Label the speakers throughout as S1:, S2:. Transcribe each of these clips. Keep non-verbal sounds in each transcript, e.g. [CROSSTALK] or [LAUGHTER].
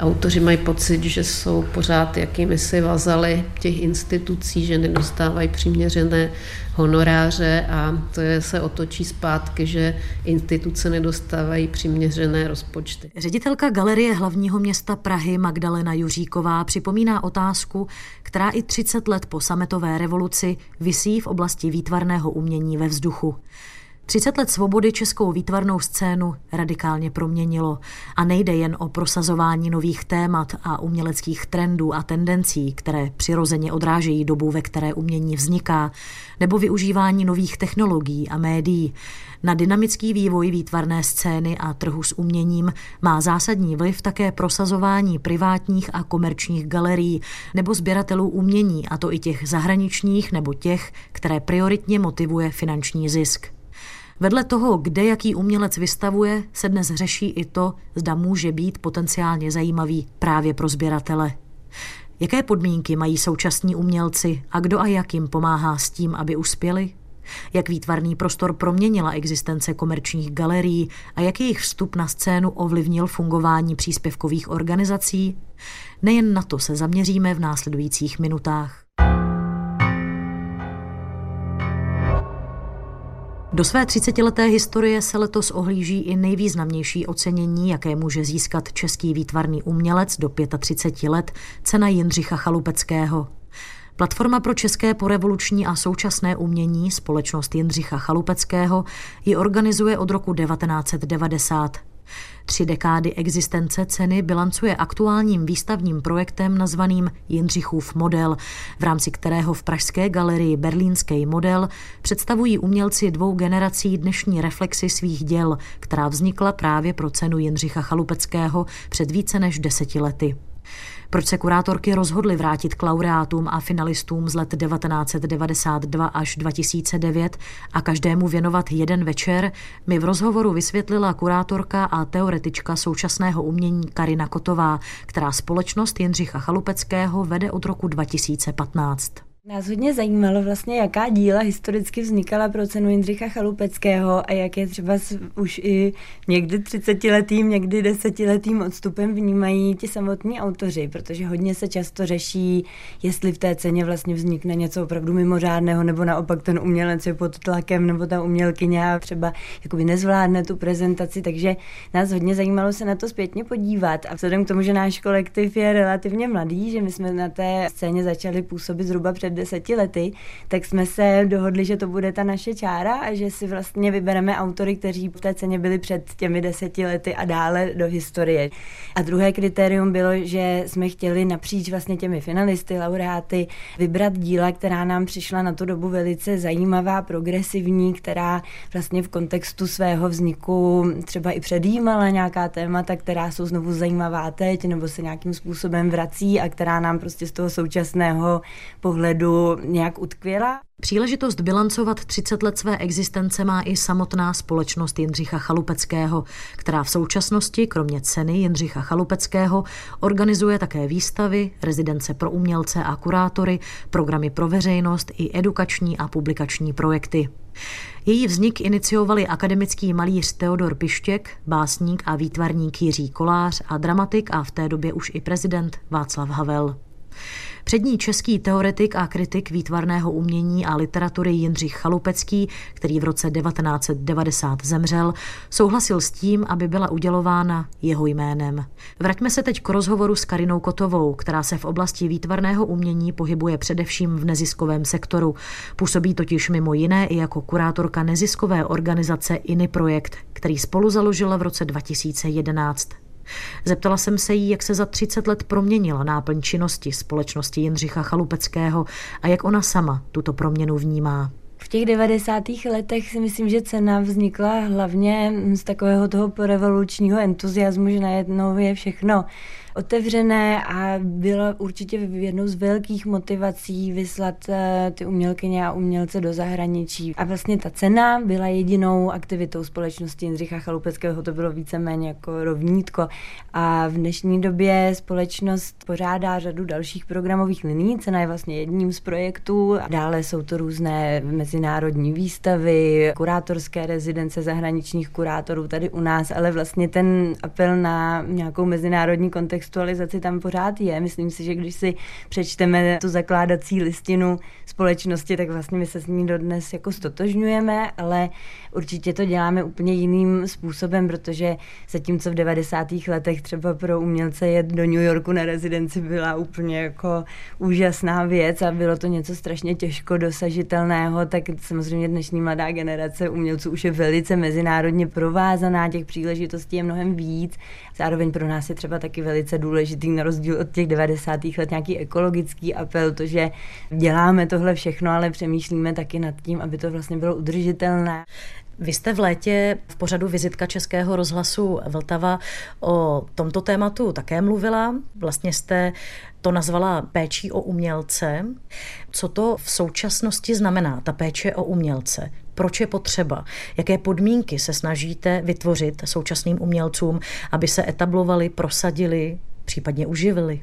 S1: Autoři mají pocit, že jsou pořád jakými si vazaly těch institucí, že nedostávají přiměřené honoráře a to je, se otočí zpátky, že instituce nedostávají přiměřené rozpočty.
S2: Ředitelka Galerie hlavního města Prahy Magdalena Juříková připomíná otázku, která i 30 let po sametové revoluci visí v oblasti výtvarného umění ve vzduchu. 30 let svobody českou výtvarnou scénu radikálně proměnilo a nejde jen o prosazování nových témat a uměleckých trendů a tendencí, které přirozeně odrážejí dobu, ve které umění vzniká, nebo využívání nových technologií a médií. Na dynamický vývoj výtvarné scény a trhu s uměním má zásadní vliv také prosazování privátních a komerčních galerií nebo sběratelů umění, a to i těch zahraničních nebo těch, které prioritně motivuje finanční zisk. Vedle toho, kde jaký umělec vystavuje, se dnes řeší i to, zda může být potenciálně zajímavý právě pro sběratele. Jaké podmínky mají současní umělci a kdo a jak jim pomáhá s tím, aby uspěli? Jak výtvarný prostor proměnila existence komerčních galerií a jak jejich vstup na scénu ovlivnil fungování příspěvkových organizací? Nejen na to se zaměříme v následujících minutách. Do své 30-leté historie se letos ohlíží i nejvýznamnější ocenění, jaké může získat český výtvarný umělec do 35 let, cena Jindřicha Chalupeckého. Platforma pro české porevoluční a současné umění, společnost Jindřicha Chalupeckého, ji organizuje od roku 1990. Tři dekády existence ceny bilancuje aktuálním výstavním projektem nazvaným Jindřichův model, v rámci kterého v Pražské galerii Berlínský model představují umělci dvou generací dnešní reflexy svých děl, která vznikla právě pro cenu Jindřicha Chalupeckého před více než deseti lety. Proč se kurátorky rozhodly vrátit k laureátům a finalistům z let 1992 až 2009 a každému věnovat jeden večer, mi v rozhovoru vysvětlila kurátorka a teoretička současného umění Karina Kotová, která společnost Jindřicha Chalupeckého vede od roku 2015.
S3: Nás hodně zajímalo vlastně, jaká díla historicky vznikala pro cenu Jindřicha Chalupeckého a jak je třeba už i někdy 30-letým, někdy desetiletým odstupem vnímají ti samotní autoři, protože hodně se často řeší, jestli v té ceně vlastně vznikne něco opravdu mimořádného, nebo naopak ten umělec je pod tlakem, nebo ta umělkyně třeba jakoby nezvládne tu prezentaci, takže nás hodně zajímalo se na to zpětně podívat. A vzhledem k tomu, že náš kolektiv je relativně mladý, že my jsme na té scéně začali působit zhruba před deseti lety, tak jsme se dohodli, že to bude ta naše čára a že si vlastně vybereme autory, kteří v té ceně byli před těmi deseti lety a dále do historie. A druhé kritérium bylo, že jsme chtěli napříč vlastně těmi finalisty, laureáty, vybrat díla, která nám přišla na tu dobu velice zajímavá, progresivní, která vlastně v kontextu svého vzniku třeba i předjímala nějaká témata, která jsou znovu zajímavá teď, nebo se nějakým způsobem vrací a která nám prostě z toho současného pohledu nějak utkvěla.
S2: Příležitost bilancovat 30 let své existence má i samotná společnost Jindřicha Chalupeckého, která v současnosti, kromě ceny Jindřicha Chalupeckého, organizuje také výstavy, rezidence pro umělce a kurátory, programy pro veřejnost i edukační a publikační projekty. Její vznik iniciovali akademický malíř Teodor Pištěk, básník a výtvarník Jiří Kolář a dramatik a v té době už i prezident Václav Havel. Přední český teoretik a kritik výtvarného umění a literatury Jindřich Chalupecký, který v roce 1990 zemřel, souhlasil s tím, aby byla udělována jeho jménem. Vraťme se teď k rozhovoru s Karinou Kotovou, která se v oblasti výtvarného umění pohybuje především v neziskovém sektoru. Působí totiž mimo jiné i jako kurátorka neziskové organizace INI Projekt, který spolu založila v roce 2011. Zeptala jsem se jí, jak se za 30 let proměnila náplň činnosti společnosti Jindřicha Chalupeckého a jak ona sama tuto proměnu vnímá.
S3: V těch 90. letech si myslím, že cena vznikla hlavně z takového toho porevolučního entuziasmu, že najednou je všechno otevřené a byla určitě jednou z velkých motivací vyslat eh, ty umělkyně a umělce do zahraničí. A vlastně ta cena byla jedinou aktivitou společnosti Jindřicha Chalupeckého, to bylo víceméně jako rovnítko. A v dnešní době společnost pořádá řadu dalších programových liní, cena je vlastně jedním z projektů. Dále jsou to různé mezinárodní výstavy, kurátorské rezidence zahraničních kurátorů tady u nás, ale vlastně ten apel na nějakou mezinárodní kontext kontextualizaci tam pořád je. Myslím si, že když si přečteme tu zakládací listinu společnosti, tak vlastně my se s ní dodnes jako stotožňujeme, ale určitě to děláme úplně jiným způsobem, protože zatímco v 90. letech třeba pro umělce jet do New Yorku na rezidenci byla úplně jako úžasná věc a bylo to něco strašně těžko dosažitelného, tak samozřejmě dnešní mladá generace umělců už je velice mezinárodně provázaná, těch příležitostí je mnohem víc. Zároveň pro nás je třeba taky velice důležitý, na rozdíl od těch 90. let, nějaký ekologický apel, to, že děláme tohle všechno, ale přemýšlíme taky nad tím, aby to vlastně bylo udržitelné.
S2: Vy jste v létě v pořadu Vizitka Českého rozhlasu Vltava o tomto tématu také mluvila. Vlastně jste to nazvala péčí o umělce. Co to v současnosti znamená, ta péče o umělce? Proč je potřeba? Jaké podmínky se snažíte vytvořit současným umělcům, aby se etablovali, prosadili, případně uživili.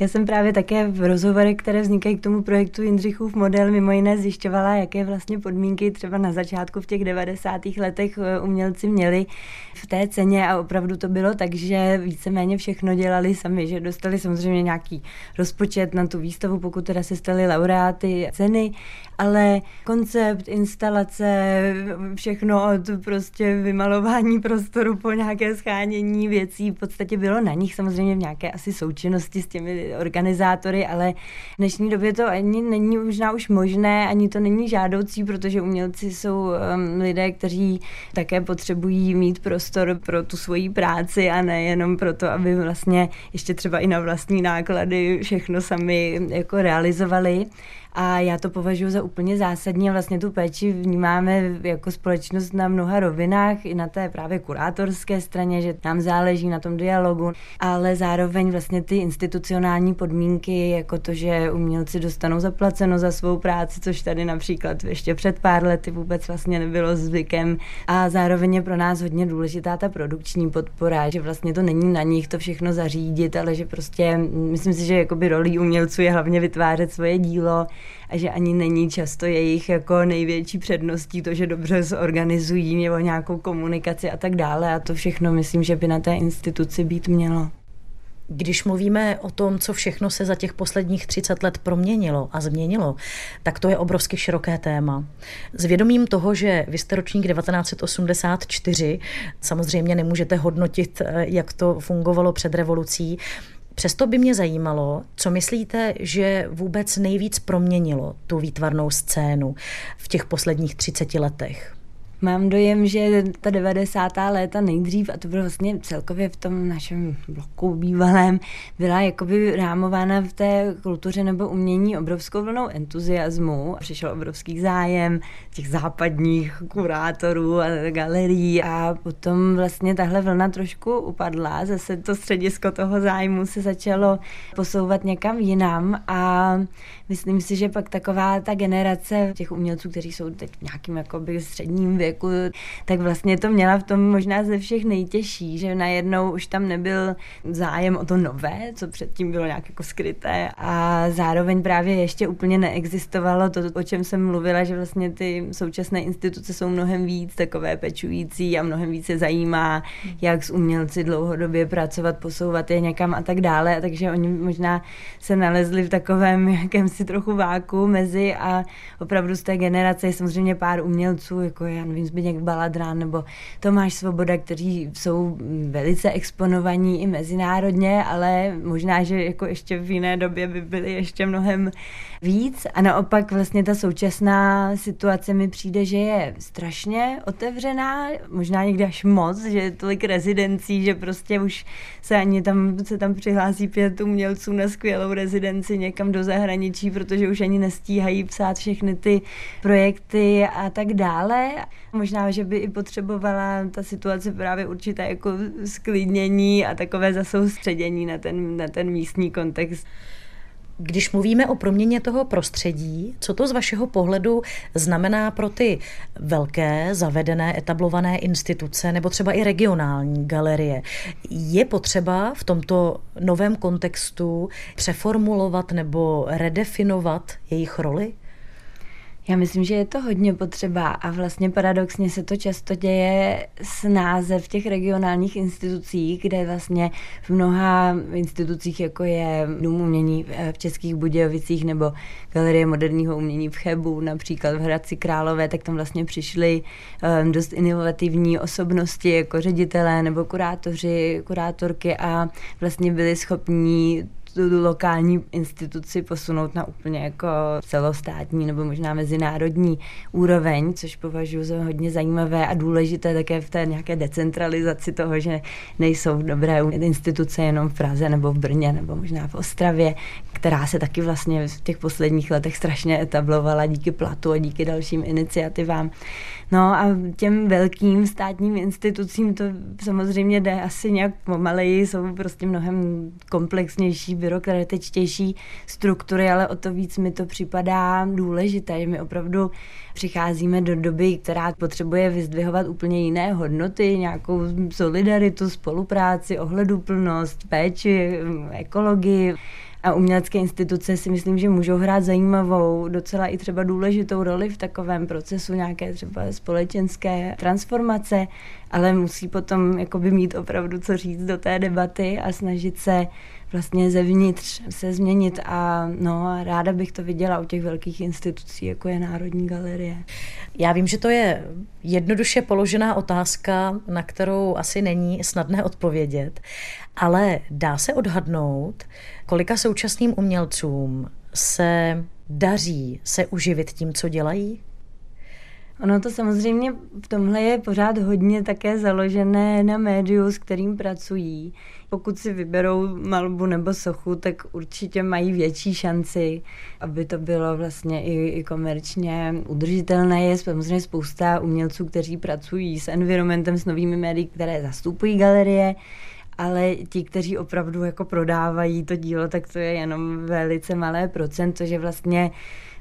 S3: Já jsem právě také v rozhovorech, které vznikají k tomu projektu Jindřichův model, mimo jiné zjišťovala, jaké vlastně podmínky třeba na začátku v těch 90. letech eh, umělci měli v té ceně a opravdu to bylo tak, že víceméně všechno dělali sami, že dostali samozřejmě nějaký rozpočet na tu výstavu, pokud teda se stali laureáty ceny, ale koncept, instalace, všechno od prostě vymalování prostoru po nějaké schánění věcí v podstatě bylo na nich samozřejmě v nějaké asi součinnosti s těmi organizátory, ale v dnešní době to ani není možná už možné, ani to není žádoucí, protože umělci jsou um, lidé, kteří také potřebují mít prostor pro tu svoji práci a nejenom pro to, aby vlastně ještě třeba i na vlastní náklady všechno sami jako realizovali. A já to považuji za úplně zásadní vlastně tu péči vnímáme jako společnost na mnoha rovinách, i na té právě kurátorské straně, že nám záleží na tom dialogu, ale zároveň vlastně ty institucionální podmínky, jako to, že umělci dostanou zaplaceno za svou práci, což tady například ještě před pár lety vůbec vlastně nebylo zvykem. A zároveň je pro nás hodně důležitá ta produkční podpora, že vlastně to není na nich to všechno zařídit, ale že prostě myslím si, že jakoby rolí umělců je hlavně vytvářet svoje dílo, a že ani není často jejich jako největší předností to, že dobře zorganizují nebo nějakou komunikaci a tak dále a to všechno myslím, že by na té instituci být mělo.
S2: Když mluvíme o tom, co všechno se za těch posledních 30 let proměnilo a změnilo, tak to je obrovsky široké téma. S vědomím toho, že vy jste ročník 1984, samozřejmě nemůžete hodnotit, jak to fungovalo před revolucí, Přesto by mě zajímalo, co myslíte, že vůbec nejvíc proměnilo tu výtvarnou scénu v těch posledních 30 letech?
S3: Mám dojem, že ta 90. léta nejdřív, a to bylo vlastně celkově v tom našem bloku bývalém, byla jakoby rámována v té kultuře nebo umění obrovskou vlnou entuziasmu. Přišel obrovský zájem těch západních kurátorů a galerií a potom vlastně tahle vlna trošku upadla. Zase to středisko toho zájmu se začalo posouvat někam jinam a myslím si, že pak taková ta generace těch umělců, kteří jsou teď nějakým jakoby středním věku, tak vlastně to měla v tom možná ze všech nejtěžší, že najednou už tam nebyl zájem o to nové, co předtím bylo nějak jako skryté. A zároveň právě ještě úplně neexistovalo to, o čem jsem mluvila, že vlastně ty současné instituce jsou mnohem víc takové pečující a mnohem více zajímá, jak s umělci dlouhodobě pracovat, posouvat je někam a tak dále, takže oni možná se nalezli v takovém jakémsi trochu váku mezi a opravdu z té generace je samozřejmě pár umělců, jako Jan nevím, Zbigněk Baladrán nebo Tomáš Svoboda, kteří jsou velice exponovaní i mezinárodně, ale možná, že jako ještě v jiné době by byly ještě mnohem víc. A naopak vlastně ta současná situace mi přijde, že je strašně otevřená, možná někdy až moc, že je tolik rezidencí, že prostě už se ani tam, se tam přihlásí pět umělců na skvělou rezidenci někam do zahraničí, protože už ani nestíhají psát všechny ty projekty a tak dále. Možná, že by i potřebovala ta situace právě určité jako sklidnění a takové zasoustředění na ten, na ten místní kontext.
S2: Když mluvíme o proměně toho prostředí, co to z vašeho pohledu znamená pro ty velké, zavedené, etablované instituce nebo třeba i regionální galerie? Je potřeba v tomto novém kontextu přeformulovat nebo redefinovat jejich roli?
S3: Já myslím, že je to hodně potřeba a vlastně paradoxně se to často děje s název těch regionálních institucí, kde vlastně v mnoha institucích, jako je Dům umění v Českých Budějovicích nebo Galerie moderního umění v Chebu, například v Hradci Králové, tak tam vlastně přišly um, dost inovativní osobnosti jako ředitelé nebo kurátoři, kurátorky a vlastně byli schopní tu lokální instituci posunout na úplně jako celostátní nebo možná mezinárodní úroveň, což považuji za hodně zajímavé a důležité také v té nějaké decentralizaci toho, že nejsou dobré instituce jenom v Praze nebo v Brně nebo možná v Ostravě, která se taky vlastně v těch posledních letech strašně etablovala díky platu a díky dalším iniciativám. No a těm velkým státním institucím to samozřejmě jde asi nějak pomaleji, jsou prostě mnohem komplexnější, byrokratičtější struktury, ale o to víc mi to připadá důležité, že my opravdu přicházíme do doby, která potřebuje vyzdvihovat úplně jiné hodnoty, nějakou solidaritu, spolupráci, ohleduplnost, péči, ekologii. A umělecké instituce si myslím, že můžou hrát zajímavou, docela i třeba důležitou roli v takovém procesu nějaké třeba společenské transformace, ale musí potom jakoby mít opravdu co říct do té debaty a snažit se vlastně zevnitř se změnit a no, ráda bych to viděla u těch velkých institucí, jako je Národní galerie.
S2: Já vím, že to je jednoduše položená otázka, na kterou asi není snadné odpovědět, ale dá se odhadnout, kolika současným umělcům se daří se uživit tím, co dělají?
S3: Ono to samozřejmě v tomhle je pořád hodně také založené na médiu, s kterým pracují. Pokud si vyberou malbu nebo sochu, tak určitě mají větší šanci, aby to bylo vlastně i, i komerčně udržitelné. Je samozřejmě spousta umělců, kteří pracují s environmentem, s novými médií, které zastupují galerie, ale ti, kteří opravdu jako prodávají to dílo, tak to je jenom velice malé procento, že vlastně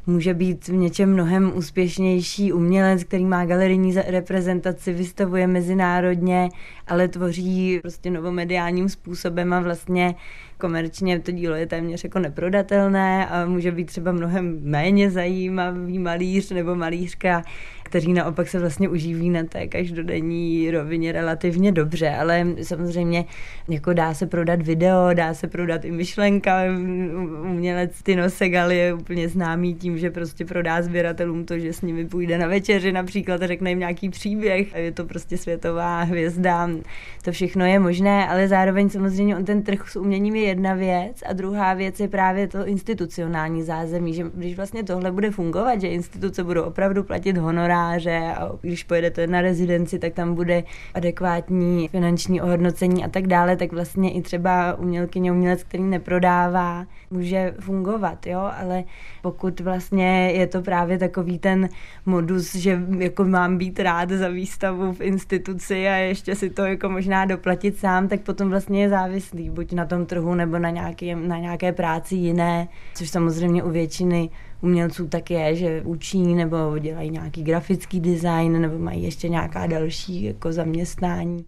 S3: může být v něčem mnohem úspěšnější umělec, který má galerijní reprezentaci, vystavuje mezinárodně, ale tvoří prostě novomediálním způsobem a vlastně komerčně to dílo je téměř jako neprodatelné a může být třeba mnohem méně zajímavý malíř nebo malířka, kteří naopak se vlastně uživí na té každodenní rovině relativně dobře, ale samozřejmě jako dá se prodat video, dá se prodat i myšlenka. Umělec Tino Segal je úplně známý tím, že prostě prodá sběratelům to, že s nimi půjde na večeři například a řekne jim nějaký příběh. Je to prostě světová hvězda. To všechno je možné, ale zároveň samozřejmě on ten trh s uměním je jedna věc a druhá věc je právě to institucionální zázemí, že když vlastně tohle bude fungovat, že instituce budou opravdu platit honoráře a když pojedete na rezidenci, tak tam bude adekvátní finanční ohodnocení a tak dále, tak vlastně i třeba umělkyně, umělec, který neprodává, může fungovat, jo, ale pokud vlastně je to právě takový ten modus, že jako mám být rád za výstavu v instituci a ještě si to jako možná doplatit sám, tak potom vlastně je závislý buď na tom trhu nebo na nějaké, na nějaké práci jiné, což samozřejmě u většiny umělců tak je, že učí nebo dělají nějaký grafický design nebo mají ještě nějaká další jako zaměstnání.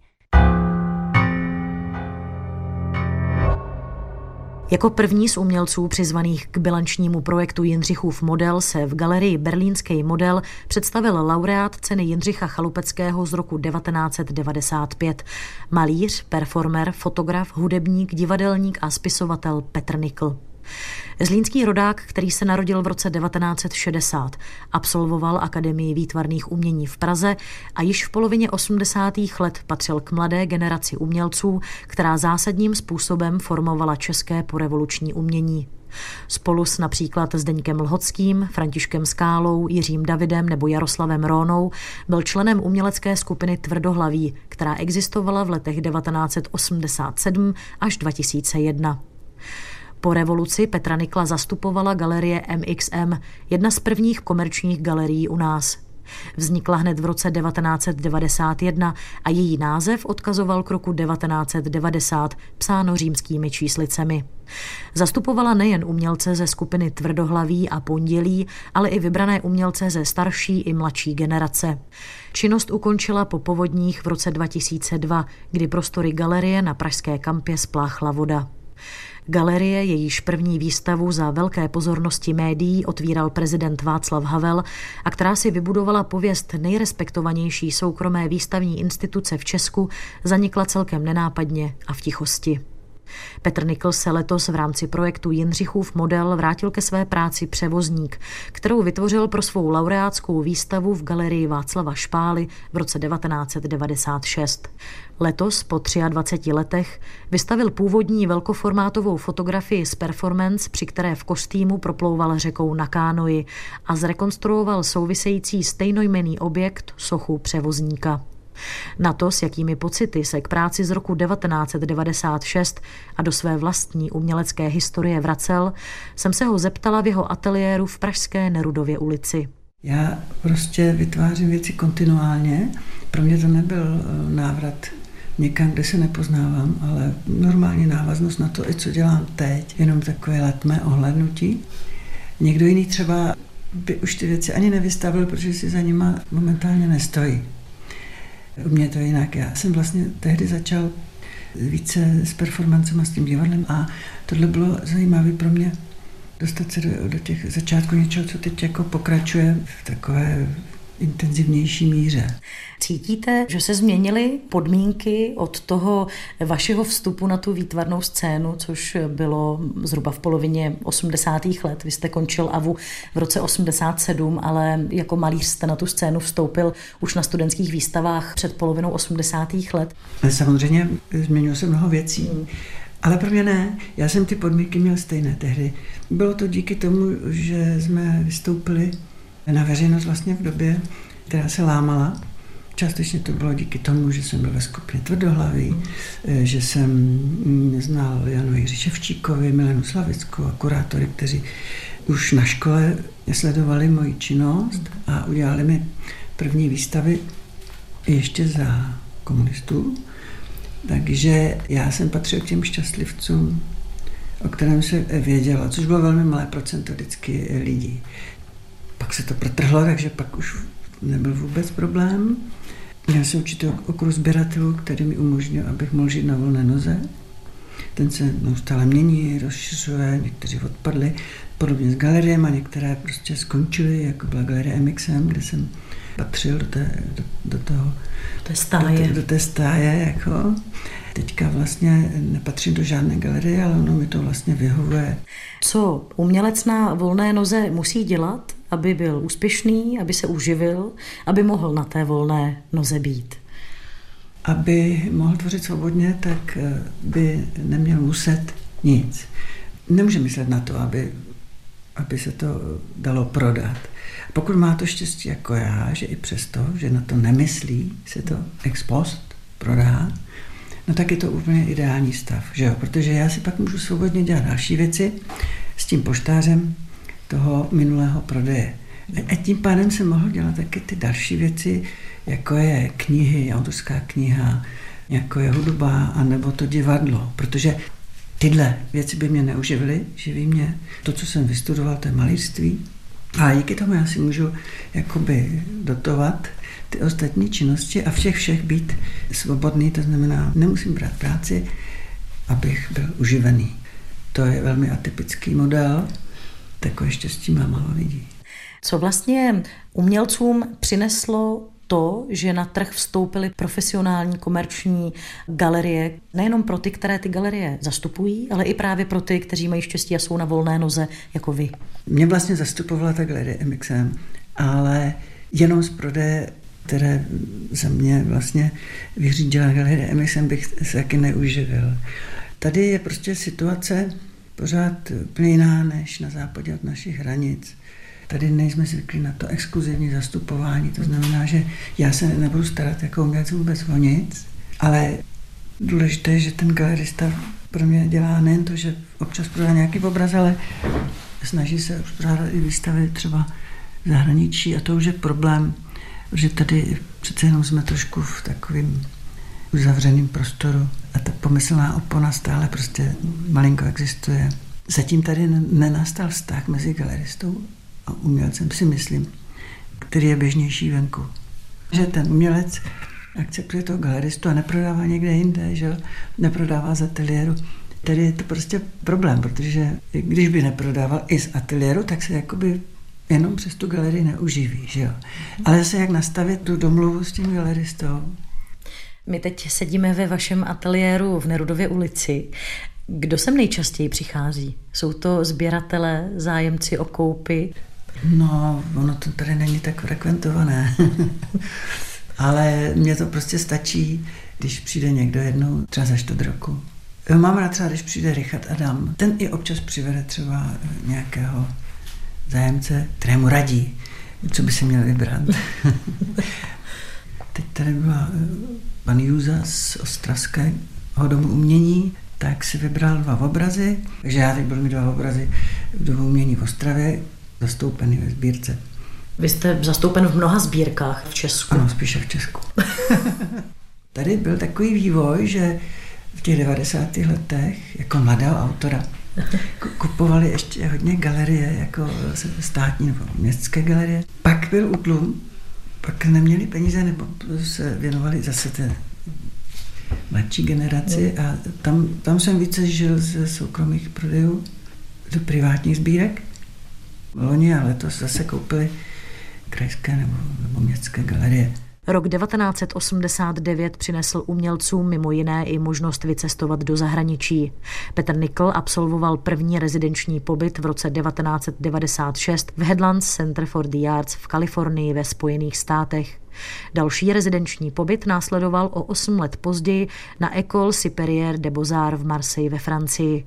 S2: Jako první z umělců přizvaných k bilančnímu projektu Jindřichův model se v galerii Berlínský model představil laureát ceny Jindřicha Chalupeckého z roku 1995. Malíř, performer, fotograf, hudebník, divadelník a spisovatel Petr Nikl. Zlínský rodák, který se narodil v roce 1960, absolvoval Akademii výtvarných umění v Praze a již v polovině 80. let patřil k mladé generaci umělců, která zásadním způsobem formovala české porevoluční umění. Spolu s například Zdeňkem Lhockým, Františkem Skálou, Jiřím Davidem nebo Jaroslavem Rónou byl členem umělecké skupiny Tvrdohlaví, která existovala v letech 1987 až 2001. Po revoluci Petra Nikla zastupovala galerie MXM, jedna z prvních komerčních galerií u nás. Vznikla hned v roce 1991 a její název odkazoval k roku 1990, psáno římskými číslicemi. Zastupovala nejen umělce ze skupiny Tvrdohlaví a Pondělí, ale i vybrané umělce ze starší i mladší generace. Činnost ukončila po povodních v roce 2002, kdy prostory galerie na Pražské kampě spláchla voda. Galerie, jejíž první výstavu za velké pozornosti médií otvíral prezident Václav Havel a která si vybudovala pověst nejrespektovanější soukromé výstavní instituce v Česku, zanikla celkem nenápadně a v tichosti. Petr Nikl se letos v rámci projektu Jindřichův model vrátil ke své práci Převozník, kterou vytvořil pro svou laureátskou výstavu v galerii Václava Špály v roce 1996. Letos, po 23 letech, vystavil původní velkoformátovou fotografii z performance, při které v kostýmu proplouval řekou na kánoji a zrekonstruoval související stejnojmený objekt sochu převozníka. Na to, s jakými pocity se k práci z roku 1996 a do své vlastní umělecké historie vracel, jsem se ho zeptala v jeho ateliéru v Pražské Nerudově ulici.
S4: Já prostě vytvářím věci kontinuálně. Pro mě to nebyl eh, návrat někam, kde se nepoznávám, ale normální návaznost na to, i co dělám teď, jenom takové letmé ohlednutí. Někdo jiný třeba by už ty věci ani nevystavil, protože si za nima momentálně nestojí. U mě to jinak. Já jsem vlastně tehdy začal více s performancem a s tím divadlem a tohle bylo zajímavé pro mě dostat se do, do těch začátků něčeho, co teď jako pokračuje v takové intenzivnější míře.
S2: Cítíte, že se změnily podmínky od toho vašeho vstupu na tu výtvarnou scénu, což bylo zhruba v polovině 80. let. Vy jste končil AVU v roce 87, ale jako malíř jste na tu scénu vstoupil už na studentských výstavách před polovinou 80. let.
S4: Samozřejmě změnilo se mnoho věcí. Hmm. Ale pro mě ne. Já jsem ty podmínky měl stejné tehdy. Bylo to díky tomu, že jsme vystoupili na veřejnost vlastně v době, která se lámala. Částečně to bylo díky tomu, že jsem byl ve skupině Tvrdohlaví, mm. že jsem znal Janu Jiří Ševčíkovi, Milenu Slavickou a kurátory, kteří už na škole sledovali moji činnost a udělali mi první výstavy ještě za komunistů. Takže já jsem patřil k těm šťastlivcům, o kterém se vědělo, což bylo velmi malé procento vždycky lidí. Pak se to protrhlo, takže pak už nebyl vůbec problém. Měl jsem určitý okruh sběratelů, který mi umožnil, abych mohl žít na volné noze. Ten se neustále mění, rozšiřuje, někteří odpadli, podobně s galeriemi, a některé prostě skončily, jako byla galerie MXM, kde jsem patřil do té, do, do toho,
S2: té stáje.
S4: Do, do té stáje, jako. Teďka vlastně nepatřím do žádné galerie, ale ono mi to vlastně vyhovuje.
S2: Co umělec na volné noze musí dělat, aby byl úspěšný, aby se uživil, aby mohl na té volné noze být?
S4: Aby mohl tvořit svobodně, tak eh, by neměl muset nic. Nemůže myslet na to, aby, aby se to dalo prodat. Pokud má to štěstí jako já, že i přesto, že na to nemyslí, se to ex post prodá, no tak je to úplně ideální stav, že jo? Protože já si pak můžu svobodně dělat další věci s tím poštářem toho minulého prodeje. A tím pádem jsem mohl dělat taky ty další věci, jako je knihy, autorská kniha, jako je hudba, anebo to divadlo, protože tyhle věci by mě neuživily, živí mě to, co jsem vystudoval, to je malířství. A díky tomu já si můžu jakoby dotovat ty ostatní činnosti a všech všech být svobodný, to znamená, nemusím brát práci, abych byl uživený. To je velmi atypický model, takové štěstí má málo lidí.
S2: Co vlastně umělcům přineslo to, že na trh vstoupily profesionální komerční galerie, nejenom pro ty, které ty galerie zastupují, ale i právě pro ty, kteří mají štěstí a jsou na volné noze, jako vy?
S4: Mě vlastně zastupovala ta galerie MXM, ale jenom z prodeje které za mě vlastně vyřídila galerie MXM, bych se taky neuživil. Tady je prostě situace pořád úplně jiná než na západě od našich hranic. Tady nejsme zvyklí na to exkluzivní zastupování, to znamená, že já se nebudu starat jako umělec vůbec o nic, ale důležité je, že ten galerista pro mě dělá nejen to, že občas prodá nějaký obraz, ale snaží se uspořádat i výstavy třeba v zahraničí a to už je problém, protože tady přece jenom jsme trošku v takovým uzavřeném prostoru a ta pomyslná opona stále prostě malinko existuje. Zatím tady nenastal vztah mezi galeristou a umělcem, si myslím, který je běžnější venku. Že ten umělec akceptuje toho galeristu a neprodává někde jinde, že neprodává z ateliéru. Tady je to prostě problém, protože když by neprodával i z ateliéru, tak se jakoby jenom přes tu galerii neuživí, že jo. Ale zase jak nastavit tu domluvu s tím galeristou.
S2: My teď sedíme ve vašem ateliéru v Nerudově ulici. Kdo sem nejčastěji přichází? Jsou to sběratelé, zájemci o koupy?
S4: No, ono to tady není tak frekventované. [LAUGHS] Ale mně to prostě stačí, když přijde někdo jednou, třeba za čtvrt roku. Mám rád třeba, když přijde Richard Adam. Ten i občas přivede třeba nějakého zájemce, kterému radí, co by si měl vybrat. [LAUGHS] Teď tady byla eh, pan Juza z Ostravského domu umění, tak si vybral dva obrazy, takže já teď budu mít dva obrazy v domu umění v Ostravě, zastoupený ve sbírce.
S2: Vy jste zastoupen v mnoha sbírkách v Česku.
S4: Ano, spíše v Česku. [LAUGHS] Tady byl takový vývoj, že v těch 90. letech jako mladého autora kupovali ještě hodně galerie, jako státní nebo městské galerie. Pak byl útlum, pak neměli peníze nebo se věnovali zase té mladší generaci a tam, tam jsem více žil ze soukromých prodejů do privátních sbírek. Loni a letos zase koupili krajské nebo, nebo městské galerie.
S2: Rok 1989 přinesl umělcům mimo jiné i možnost vycestovat do zahraničí. Petr Nikl absolvoval první rezidenční pobyt v roce 1996 v Headlands Center for the Arts v Kalifornii ve Spojených státech. Další rezidenční pobyt následoval o 8 let později na École Supérieure de Beaux-Arts v Marseille ve Francii.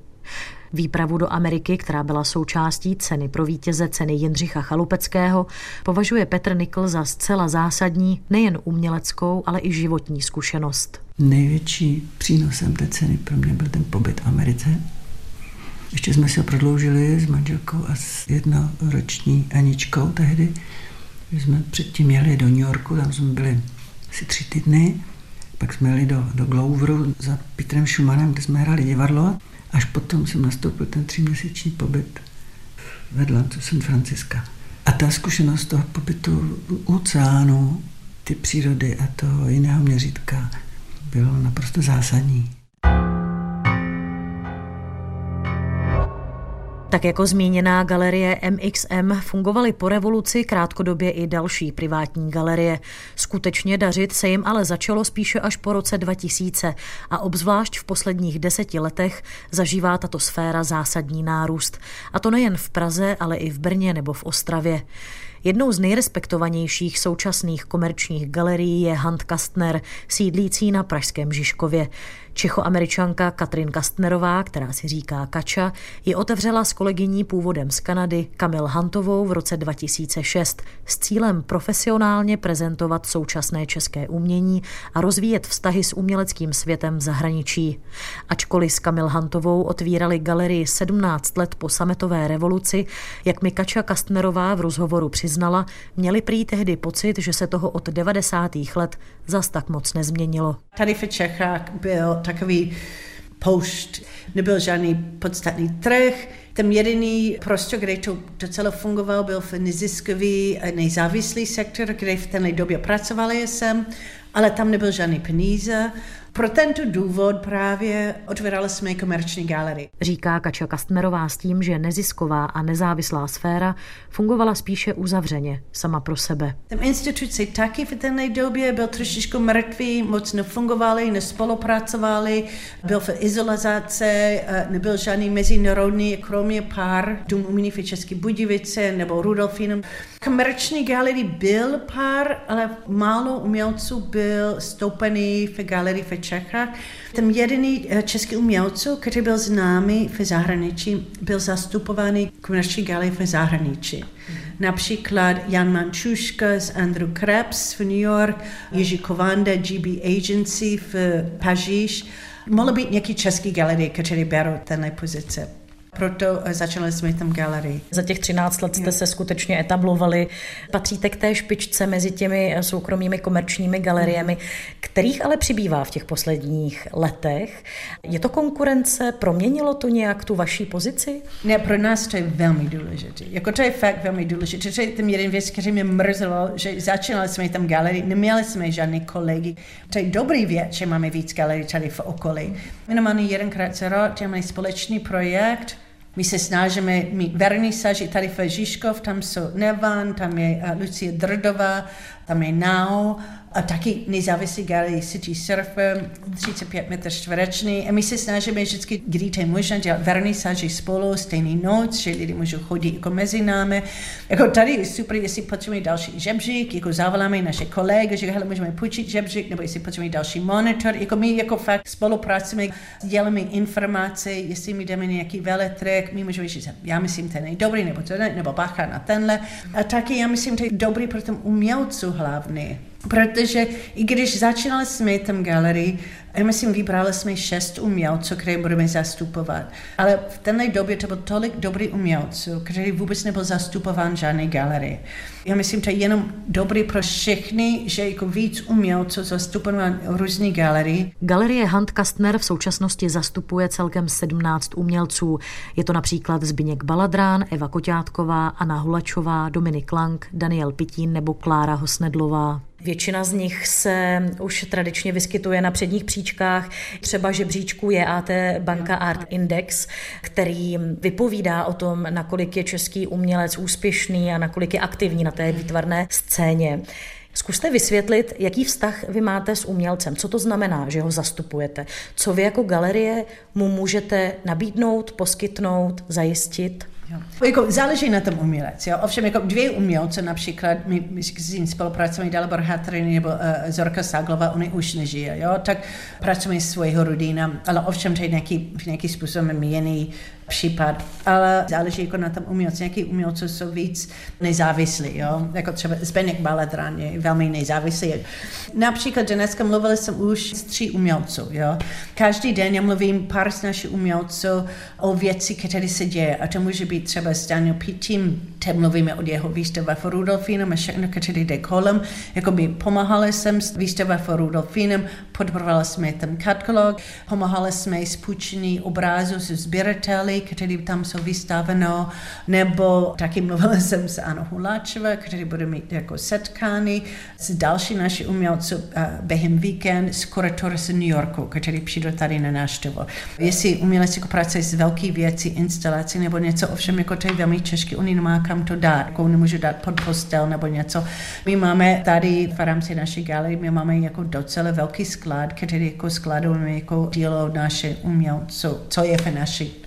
S2: Výpravu do Ameriky, která byla součástí ceny pro vítěze ceny Jindřicha Chalupeckého, považuje Petr Nikl za zcela zásadní nejen uměleckou, ale i životní zkušenost.
S4: Největší přínosem té ceny pro mě byl ten pobyt v Americe. Ještě jsme se prodloužili s manželkou a s jednoroční Aničkou tehdy. Jsme předtím jeli do New Yorku, tam jsme byli asi tři týdny. Pak jsme jeli do, do Gloveru za Petrem Schumannem, kde jsme hráli divadlo. Až potom jsem nastoupil ten tříměsíční pobyt vedle San Franciska. A ta zkušenost toho pobytu u oceánu, ty přírody a toho jiného měřítka bylo naprosto zásadní.
S2: Tak jako zmíněná galerie MXM fungovaly po revoluci krátkodobě i další privátní galerie. Skutečně dařit se jim ale začalo spíše až po roce 2000 a obzvlášť v posledních deseti letech zažívá tato sféra zásadní nárůst. A to nejen v Praze, ale i v Brně nebo v Ostravě. Jednou z nejrespektovanějších současných komerčních galerií je Hand Kastner, sídlící na Pražském Žižkově. Čechoameričanka Katrin Kastnerová, která si říká Kača, ji otevřela s kolegyní původem z Kanady Kamil Hantovou v roce 2006 s cílem profesionálně prezentovat současné české umění a rozvíjet vztahy s uměleckým světem v zahraničí. Ačkoliv s Kamil Hantovou otvírali galerii 17 let po sametové revoluci, jak mi Kača Kastnerová v rozhovoru přiznala, měli prý tehdy pocit, že se toho od 90. let zas tak moc nezměnilo.
S5: Tady v Čechách byl takový post, nebyl žádný podstatný trh. Ten jediný prostor, kde to docela fungoval, byl v neziskový nezávislý sektor, kde v té době pracovali jsem, ale tam nebyl žádný peníze Pro tento důvod právě otvírali jsme komerční galerii.
S2: Říká Kača Kastnerová s tím, že nezisková a nezávislá sféra fungovala spíše uzavřeně, sama pro sebe.
S5: Ten instituce taky v té době byl trošičku mrtvý, moc nefungovali, nespolupracovali, byl v izolaci, eh, nebyl žádný mezinárodní, kromě pár dům umění v České Budějovice nebo Rudolfinem. Komerční galerii byl pár, ale málo umělců byl stoupený v galerii v Čechách. Ten jediný eh, český umělec, který byl známý v zahraničí, byl zastupovaný komerční galerii v zahraničí. Mm. Například Jan Mančuška z Andrew Krebs v New York, Jiří Kovanda, GB Agency v Paříž. Mohlo být nějaký český galerie, který berou tenhle pozice proto eh, začali jsme tam galerii.
S2: Za těch 13 let jste se skutečně etablovali. Patříte k té špičce mezi těmi eh, soukromými komerčními galeriemi, kterých ale přibývá v těch posledních letech. Je to konkurence? Proměnilo to nějak tu vaší pozici?
S5: Ne, pro nás to je velmi důležité. Jako to je fakt velmi důležité. To je ten jeden věc, který mě mrzelo, že začínali jsme tam galerii, neměli jsme žádný kolegy. To je dobrý věc, že máme víc galerií tady v okolí. Minimálně jedenkrát za rok máme společný projekt, my se snažíme mít vernisaži tady v Žižkov, tam jsou Nevan, tam je eh, Lucie Drdová, tam je Now, a taky nezávislý galerie City Surf, 35 metr čtvereční. A my se snažíme vždycky, kdy to je možné, dělat vernisáži spolu, stejný noc, že lidi můžou chodit jako mezi námi. Jako tady je super, jestli potřebujeme další žebřík, jako zavoláme naše kolegy, že hele, můžeme půjčit žebřík, nebo jestli potřebujeme další monitor. Jako my jako fakt spolupracujeme, děláme informace, jestli mi jdeme nějaký veletrek, my můžeme říct, já myslím, ten je dobrý, nebo to ne, nebo bacha na tenhle. A taky já myslím, to je dobrý pro tom umělcu hlavně. Protože i když začínali jsme tam galerii, já myslím, vybrali jsme šest umělců, které budeme zastupovat. Ale v téhle době to bylo tolik dobrý umělců, který vůbec nebyl zastupován žádné galerii. Já myslím, to je jenom dobrý pro všechny, že jako víc umělců zastupován různý galerii.
S2: Galerie Hand Kastner v současnosti zastupuje celkem 17 umělců. Je to například Zbyněk Baladrán, Eva Koťátková, Anna Hulačová, Dominik Lang, Daniel Pitín nebo Klára Hosnedlová. Většina z nich se už tradičně vyskytuje na předních příčkách, třeba žebříčku JAT Banka Art Index, který vypovídá o tom, nakolik je český umělec úspěšný a nakolik je aktivní na té výtvarné scéně. Zkuste vysvětlit, jaký vztah vy máte s umělcem. Co to znamená, že ho zastupujete? Co vy jako galerie mu můžete nabídnout, poskytnout, zajistit?
S5: Jo. Jako záleží na tom umělec. Jo. Ovšem jako dvě umělce, například my, my s ním spolupracujeme, Dalibor Hatrin nebo uh, Zorka Saglova, oni už nežije, jo, tak pracujeme s svého rodina, ale ovšem to je nějaký, nějaký způsobem jiný případ, ale záleží jako na tom umělci. Nějaký umělci jsou víc nezávislí, jo? jako třeba Zbeněk Baladran je velmi nezávislý. Například dneska mluvili jsem už s tří umělců. Jo? Každý den já mluvím pár z našich umělců o věci, které se děje a to může být třeba s Daniel Pitím, teď mluvíme o jeho výstava v Rudolfínem a všechno, které jde kolem. Jakoby pomáhali jsem s výstava v Rudolfínem, podporovali jsme ten katalog, pomáhali jsme s půjčení obrazu se sběrateli, který tam jsou vystaveno, nebo taky mluvila jsem s Anou Huláčové, který bude mít jako setkání s další naši umělci uh, během víkend s kuratory z New Yorku, který přijde tady na návštěvu. Jestli umělec jako pracuje s velký věcí, instalací nebo něco, ovšem jako to je velmi těžké, on nemá kam to dát, jako nemůžu dát pod postel nebo něco. My máme tady v rámci naší galerie, my máme jako docela velký sklad, který jako skladujeme jako dílo naše umělců, co je v naší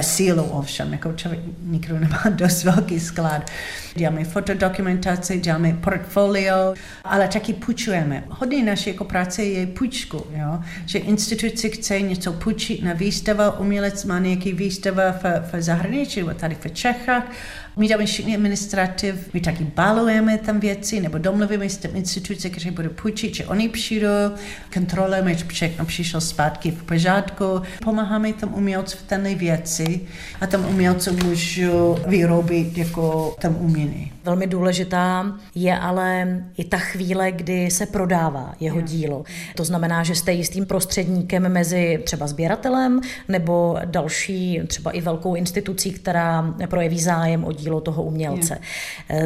S5: sílu ovšem, jako člověk nikdo nemá [LAUGHS] dost velký sklad. Děláme fotodokumentaci, děláme portfolio, ale taky půjčujeme. Hodně naší jako práce je půjčku, jo? že instituce chce něco půjčit na výstava, umělec má nějaký výstava v, v zahraničí, tady v Čechách my dáme všichni administrativ, my taky balujeme tam věci, nebo domluvíme s instituce, které budou půjčit, že oni přijdou, kontrolujeme, že všechno přišlo zpátky v pořádku, pomáháme tam umělcům v tenhle věci a tam umělci můžou vyrobit jako tam umění.
S2: Velmi důležitá je ale i ta chvíle, kdy se prodává jeho dílo. To znamená, že jste jistým prostředníkem mezi třeba sběratelem nebo další třeba i velkou institucí, která projeví zájem o dílo toho umělce.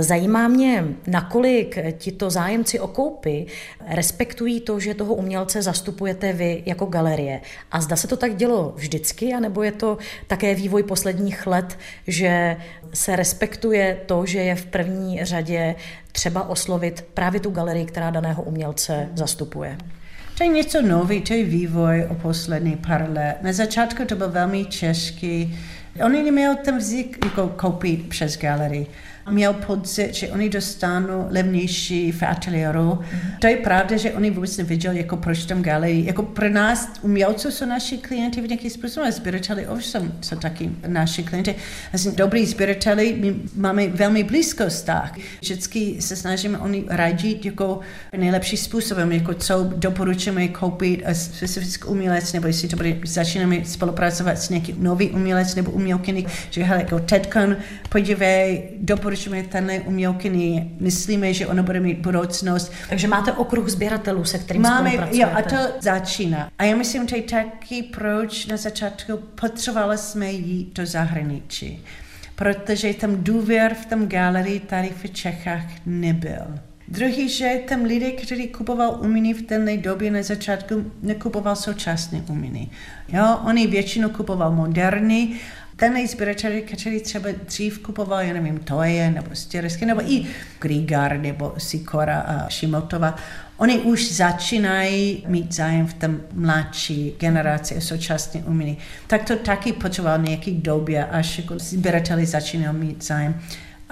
S2: Zajímá mě, nakolik tito zájemci o koupy respektují to, že toho umělce zastupujete vy jako galerie. A zda se to tak dělo vždycky, anebo je to také vývoj posledních let, že se respektuje to, že je v první řadě třeba oslovit právě tu galerii, která daného umělce zastupuje.
S5: To je něco nový, to je vývoj o poslední pár let. Na začátku to byl velmi český. Oni neměli ten vznik jako koupit přes galerii měl pocit, že oni dostanou levnější v ateliéru. Mm-hmm. To je pravda, že oni vůbec neviděli, jako proč tam galerii. Jako pro nás umělců jsou naši klienti v nějaký způsob, a sběrateli ovšem jsou taky naši klienti. Vlastně dobrý sběrateli, my máme velmi blízko vztah. Vždycky se snažíme oni radit jako nejlepší způsobem, jako co doporučujeme koupit a specifický umělec, nebo jestli to bude, začínáme spolupracovat s nějakým nový umělec nebo umělkyní, že hele, jako Tedkon, podívej, doporučujeme doporučujeme tenhle umělkyni, myslíme, že ona bude mít budoucnost.
S2: Takže máte okruh sběratelů, se kterým
S5: Máme, jo, a to začíná. A já myslím, že taky proč na začátku potřebovali jsme jít do zahraničí. Protože tam důvěr v tom galerii tady v Čechách nebyl. Druhý, že tam lidé, kteří kupoval umění v té době na začátku, nekupoval současné umění. Jo, oni většinou kupoval moderní ten sběratel, který třeba dřív kupoval, já nevím, Toje nebo Stěresky, nebo i Grigar nebo Sikora a Šimotova, oni už začínají mít zájem v tom mladší generaci a současně umění. Tak to taky potřeboval nějaký době, až jako sběrateli začínají mít zájem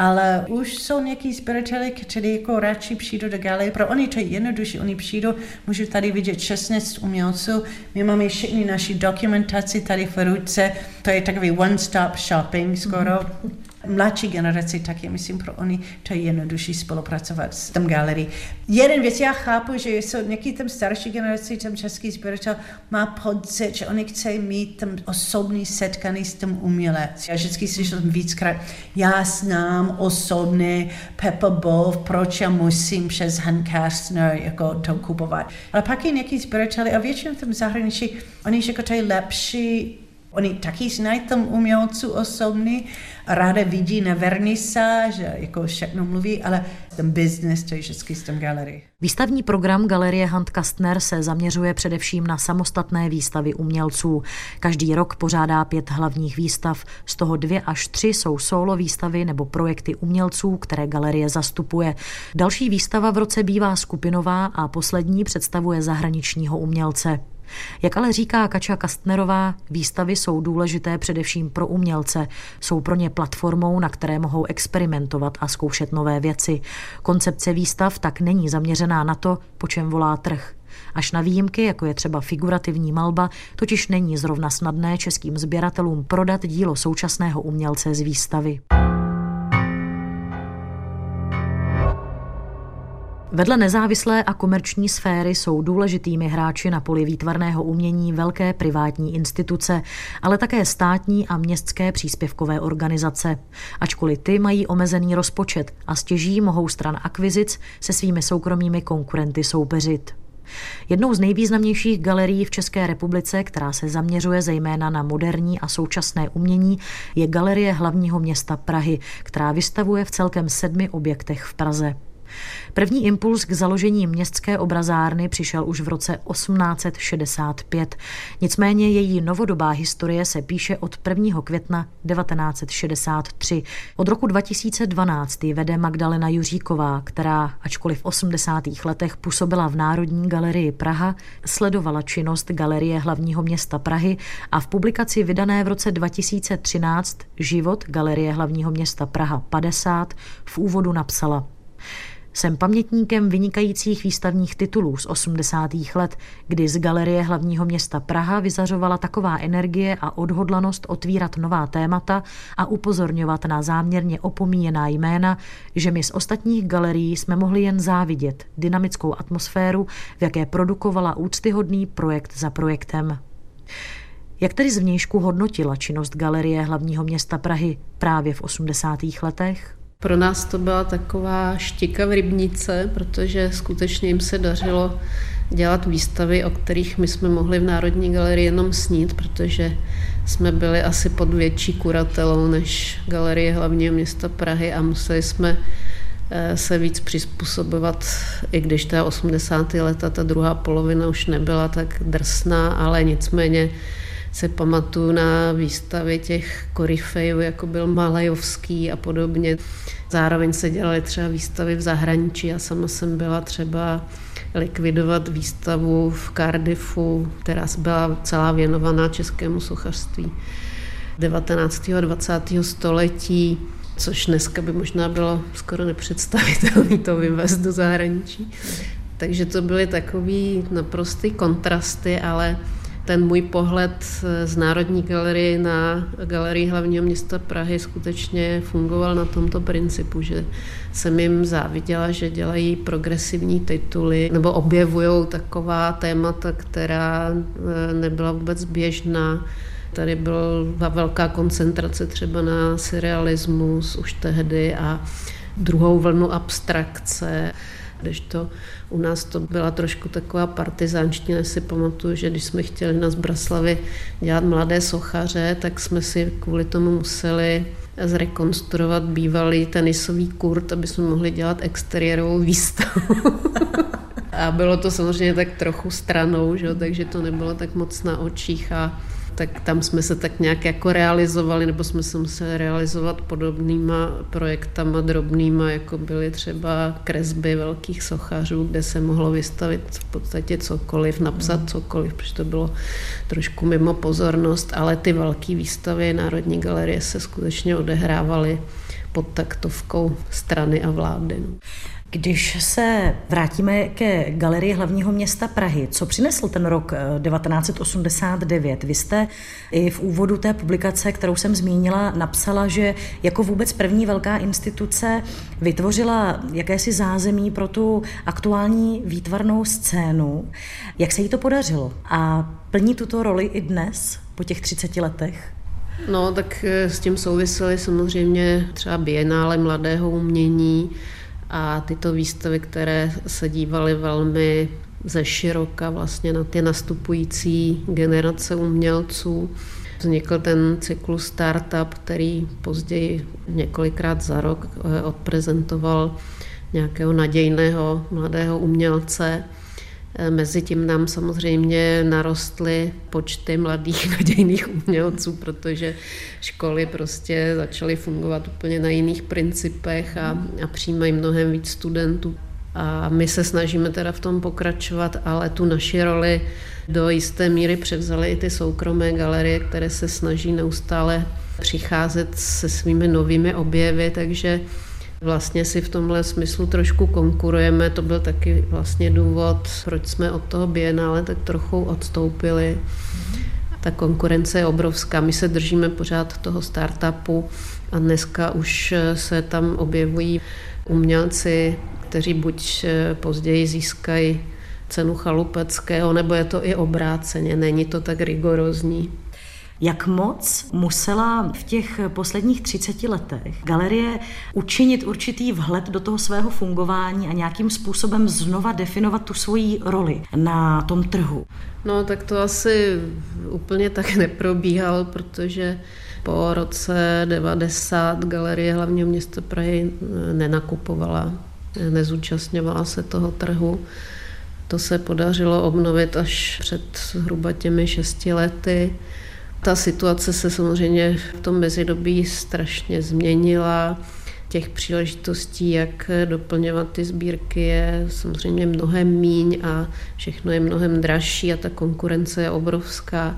S5: ale už jsou nějaký sběrateli, kteří jako radši přijdou do galerie. Pro oni to je jednodušší, oni přijdou, můžu tady vidět 16 umělců, my máme všechny naši dokumentaci tady v ruce, to je takový one-stop shopping skoro. Mm-hmm mladší generaci, tak je myslím pro oni to je jednodušší spolupracovat s tom galerii. Jeden věc, já chápu, že jsou nějaký tam starší generaci, tam český sběratel má pocit, že oni chce mít tam osobní setkání s tím umělec. Já vždycky slyšel víckrát, já znám osobně Pepper Bov, proč já musím přes Han Kastner jako to kupovat. Ale pak je nějaký sběrateli a většinou v tom zahraničí, oni jako to je lepší Oni taky znají tam umělců osobní, ráda vidí na že jako všechno mluví, ale ten business, to je vždycky z tom galerii.
S2: Výstavní program Galerie Hand Kastner se zaměřuje především na samostatné výstavy umělců. Každý rok pořádá pět hlavních výstav, z toho dvě až tři jsou solo výstavy nebo projekty umělců, které galerie zastupuje. Další výstava v roce bývá skupinová a poslední představuje zahraničního umělce. Jak ale říká Kača Kastnerová, výstavy jsou důležité především pro umělce. Jsou pro ně platformou, na které mohou experimentovat a zkoušet nové věci. Koncepce výstav tak není zaměřená na to, po čem volá trh. Až na výjimky, jako je třeba figurativní malba, totiž není zrovna snadné českým sběratelům prodat dílo současného umělce z výstavy. Vedle nezávislé a komerční sféry jsou důležitými hráči na poli výtvarného umění velké privátní instituce, ale také státní a městské příspěvkové organizace. Ačkoliv ty mají omezený rozpočet a stěží mohou stran akvizic se svými soukromými konkurenty soupeřit. Jednou z nejvýznamnějších galerií v České republice, která se zaměřuje zejména na moderní a současné umění, je Galerie hlavního města Prahy, která vystavuje v celkem sedmi objektech v Praze. První impuls k založení městské obrazárny přišel už v roce 1865. Nicméně její novodobá historie se píše od 1. května 1963. Od roku 2012 ji vede Magdalena Juříková, která, ačkoliv v 80. letech působila v Národní galerii Praha, sledovala činnost Galerie hlavního města Prahy a v publikaci vydané v roce 2013 Život Galerie hlavního města Praha 50 v úvodu napsala jsem pamětníkem vynikajících výstavních titulů z 80. let, kdy z galerie hlavního města Praha vyzařovala taková energie a odhodlanost otvírat nová témata a upozorňovat na záměrně opomíjená jména, že my z ostatních galerií jsme mohli jen závidět dynamickou atmosféru, v jaké produkovala úctyhodný projekt za projektem. Jak tedy zvnějšku hodnotila činnost Galerie hlavního města Prahy právě v 80. letech?
S1: Pro nás to byla taková štika v rybnice, protože skutečně jim se dařilo dělat výstavy, o kterých my jsme mohli v Národní galerii jenom snít, protože jsme byli asi pod větší kuratelou než Galerie hlavního města Prahy a museli jsme eh, se víc přizpůsobovat, i když ta 80. leta, ta druhá polovina už nebyla tak drsná, ale nicméně se pamatuju na výstavy těch koryfejů, jako byl Malajovský a podobně. Zároveň se dělaly třeba výstavy v zahraničí. Já sama jsem byla třeba likvidovat výstavu v Cardiffu, která byla celá věnovaná českému sochařství 19. a 20. století, což dneska by možná bylo skoro nepředstavitelné to vyvést do zahraničí. Takže to byly takový naprostý kontrasty, ale ten můj pohled z Národní galerie na galerii hlavního města Prahy skutečně fungoval na tomto principu, že jsem jim záviděla, že dělají progresivní tituly nebo objevují taková témata, která e, nebyla vůbec běžná. Tady byla velká koncentrace třeba na surrealismus už tehdy a druhou vlnu abstrakce když to u nás to byla trošku taková partizánština, si pamatuju, že když jsme chtěli na Zbraslavy dělat mladé sochaře, tak jsme si kvůli tomu museli zrekonstruovat bývalý tenisový kurt, aby jsme mohli dělat exteriérovou výstavu. [LAUGHS] a bylo to samozřejmě tak trochu stranou, že? takže to nebylo tak moc na očích a tak tam jsme se tak nějak jako realizovali, nebo jsme se museli realizovat podobnýma projektama drobnýma, jako byly třeba kresby velkých sochařů, kde se mohlo vystavit v podstatě cokoliv, napsat mm. cokoliv, protože to bylo trošku mimo pozornost, ale ty velké výstavy Národní galerie se skutečně odehrávaly pod taktovkou strany a vlády. No.
S2: Když se vrátíme ke galerii hlavního města Prahy, co přinesl ten rok 1989? Eh, Vy jste i v úvodu té publikace, kterou jsem zmínila, napsala, že jako vůbec první velká instituce vytvořila jakési zázemí pro tu aktuální výtvarnou scénu. Jak se jí to podařilo? A plní tuto roli i dnes, po těch 30 letech?
S1: No, tak eh, s tím souvisely samozřejmě třeba bienále mladého umění, a tyto výstavy, které se dívaly velmi ze široka vlastně na ty nastupující generace umělců. Vznikl ten cyklus Startup, který později několikrát za rok eh, odprezentoval nějakého nadějného mladého umělce. Eh, Mezitím nám samozřejmě narostly počty mladých [LAUGHS] nadějných umělců, protože školy prostě začaly fungovat úplně na jiných principech a, a přijímají mnohem víc studentů. A my se snažíme teda v tom pokračovat, ale tu naši roli do jisté míry převzaly i ty soukromé galerie, které se snaží neustále přicházet se svými novými objevy, takže Vlastně si v tomhle smyslu trošku konkurujeme, to byl taky vlastně důvod, proč jsme od toho bienále tak trochu odstoupili. Ta konkurence je obrovská, my se držíme pořád toho startupu a dneska už se tam objevují umělci, kteří buď později získají cenu chalupeckého, nebo je to i obráceně, není to tak rigorózní.
S2: Jak moc musela v těch posledních 30 letech galerie učinit určitý vhled do toho svého fungování a nějakým způsobem znova definovat tu svoji roli na tom trhu?
S1: No tak to asi úplně tak [LAUGHS] neprobíhalo, protože po roce 90 galerie hlavního města Prahy nenakupovala, nezúčastňovala se toho trhu. To se podařilo obnovit až před zhruba těmi šesti lety. Ta situace se samozřejmě v tom mezidobí strašně změnila. Těch příležitostí, jak doplňovat ty sbírky, je samozřejmě mnohem míň a všechno je mnohem dražší a ta konkurence je obrovská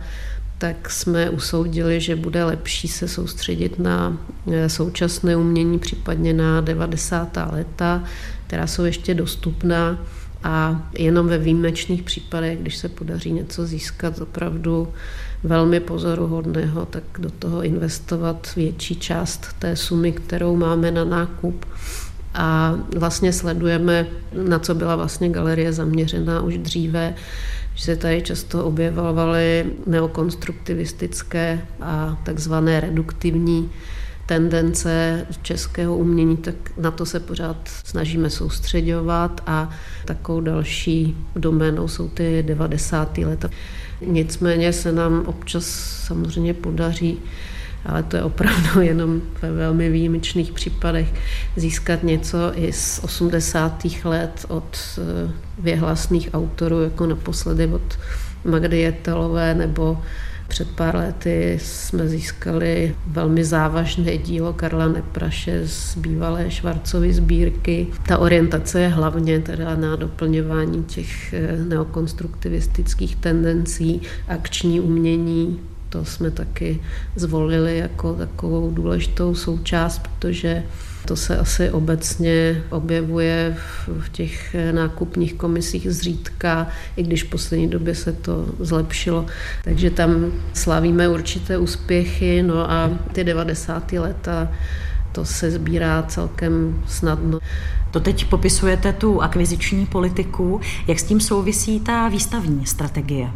S1: tak jsme usoudili, že bude lepší se soustředit na eh, současné umění, případně na 90. leta, která jsou ještě dostupná a jenom ve výjimečných případech, když se podaří něco získat opravdu velmi pozoruhodného, tak do toho investovat větší část té sumy, kterou máme na nákup. A vlastně sledujeme, na co byla vlastně galerie zaměřená už dříve, že se tady často objevovaly neokonstruktivistické a takzvané reduktivní tendence českého umění, tak na to se pořád snažíme soustředovat a takovou další doménou jsou ty 90. leta. Nicméně se nám občas samozřejmě podaří ale to je opravdu [LAUGHS] jenom ve velmi výjimečných případech získat něco i z 80. let od eh, věhlasných autorů, jako naposledy od Magdy Jetelové nebo před pár lety jsme získali velmi závažné dílo Karla Nepraše z bývalé Švarcovy sbírky. Ta orientace je hlavně teda na doplňování těch eh, neokonstruktivistických tendencí, akční umění, to jsme taky zvolili jako takovou důležitou součást, protože to se asi obecně objevuje v těch nákupních komisích zřídka, i když v poslední době se to zlepšilo. Takže tam slavíme určité úspěchy, no a ty 90. leta to se sbírá celkem snadno.
S2: To teď popisujete tu akviziční politiku. Jak s tím souvisí ta výstavní strategie?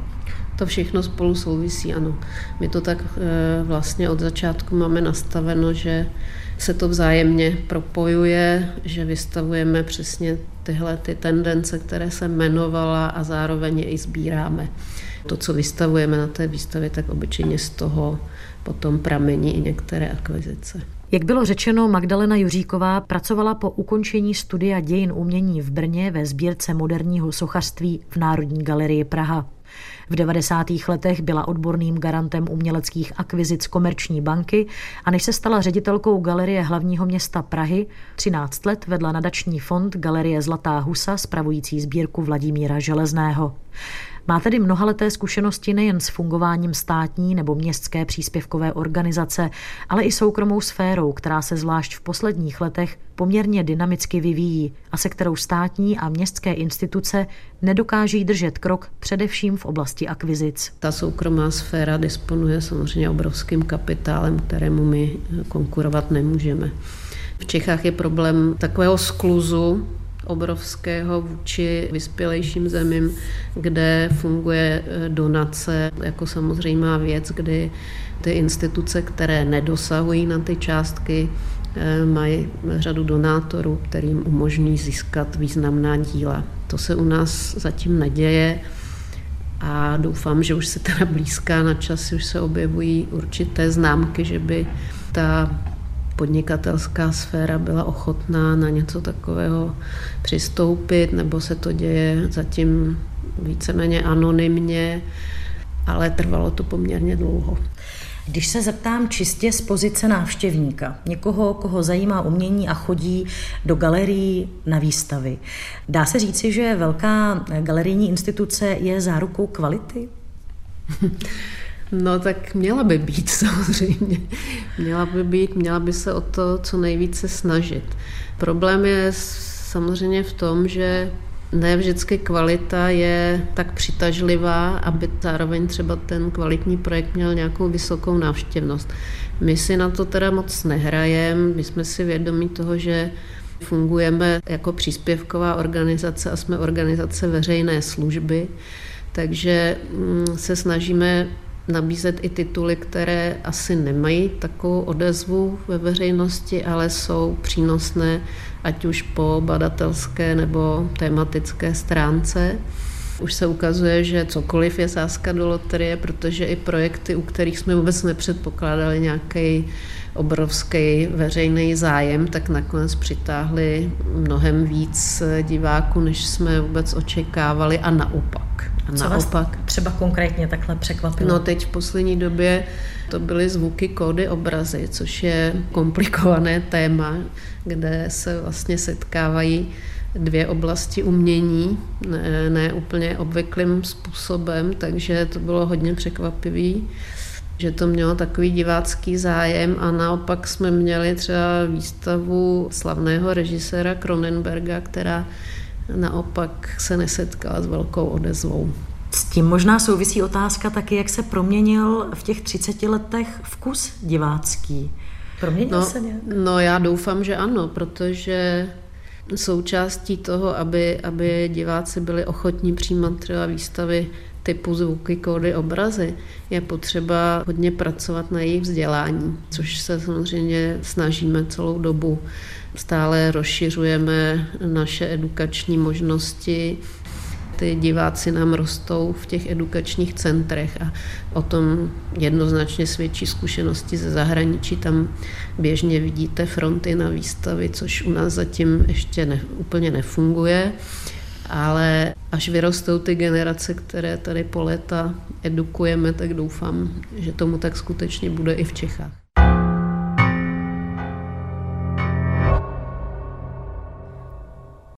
S1: To všechno spolu souvisí, ano. My to tak eh, vlastně od začátku máme nastaveno, že se to vzájemně propojuje, že vystavujeme přesně tyhle ty tendence, které jsem jmenovala a zároveň je i sbíráme. To, co vystavujeme na té výstavě, tak obyčejně z toho potom pramení i některé akvizice.
S2: Jak bylo řečeno, Magdalena Juříková pracovala po ukončení studia dějin umění v Brně ve sbírce moderního sochařství v Národní galerii Praha. V 90. letech byla odborným garantem uměleckých akvizic Komerční banky a než se stala ředitelkou Galerie hlavního města Prahy, 13 let vedla nadační fond Galerie Zlatá husa spravující sbírku Vladimíra Železného. Má tedy mnohaleté zkušenosti nejen s fungováním státní nebo městské příspěvkové organizace, ale i soukromou sférou, která se zvlášť v posledních letech poměrně dynamicky vyvíjí a se kterou státní a městské instituce nedokáží držet krok především v oblasti akvizic.
S1: Ta soukromá sféra disponuje samozřejmě obrovským kapitálem, kterému my konkurovat nemůžeme. V Čechách je problém takového skluzu obrovského vůči vyspělejším zemím, kde funguje eh, donace jako samozřejmá věc, kdy ty instituce, které nedosahují na ty částky, eh, mají řadu donátorů, kterým umožní získat významná díla. To se u nás zatím neděje a doufám, že už se teda blízká na čas, už se objevují určité známky, že by ta podnikatelská sféra byla ochotná na něco takového přistoupit, nebo se to děje zatím víceméně anonymně, ale trvalo to poměrně dlouho.
S2: Když se zeptám čistě z pozice návštěvníka, někoho, koho zajímá umění a chodí do galerií na výstavy, dá se říci, že velká galerijní instituce je zárukou kvality? [LAUGHS]
S1: No tak měla by být [LAUGHS] samozřejmě. Měla by být, měla by se o to co nejvíce snažit. Problém je samozřejmě v tom, že ne vždycky kvalita je tak přitažlivá, aby zároveň třeba ten kvalitní projekt měl nějakou vysokou návštěvnost. My si na to teda moc nehrajeme, my jsme si vědomi toho, že fungujeme jako příspěvková organizace a jsme organizace veřejné služby, takže mm, se snažíme nabízet i tituly, které asi nemají takovou odezvu ve veřejnosti, ale jsou přínosné ať už po badatelské nebo tematické stránce. Už se ukazuje, že cokoliv je sázka do loterie, protože i projekty, u kterých jsme vůbec nepředpokládali nějaký obrovský veřejný zájem, tak nakonec přitáhli mnohem víc diváků, než jsme vůbec očekávali a naopak. A
S2: Co naopak. Vás třeba konkrétně takhle překvapilo?
S1: No teď v poslední době to byly zvuky, kódy, obrazy, což je komplikované téma, kde se vlastně setkávají dvě oblasti umění, ne, ne úplně obvyklým způsobem, takže to bylo hodně překvapivý že to mělo takový divácký zájem a naopak jsme měli třeba výstavu slavného režiséra Cronenberga, která naopak se nesetkala s velkou odezvou.
S2: S tím možná souvisí otázka taky, jak se proměnil v těch 30 letech vkus divácký. Proměnil
S1: no,
S2: se nějak?
S1: No já doufám, že ano, protože součástí toho, aby, aby diváci byli ochotní přijímat třeba výstavy typu zvuky, kódy, obrazy, je potřeba hodně pracovat na jejich vzdělání, což se samozřejmě snažíme celou dobu. Stále rozšiřujeme naše edukační možnosti, ty diváci nám rostou v těch edukačních centrech a o tom jednoznačně svědčí zkušenosti ze zahraničí. Tam běžně vidíte fronty na výstavy, což u nás zatím ještě ne, úplně nefunguje ale až vyrostou ty generace, které tady po léta edukujeme, tak doufám, že tomu tak skutečně bude i v Čechách.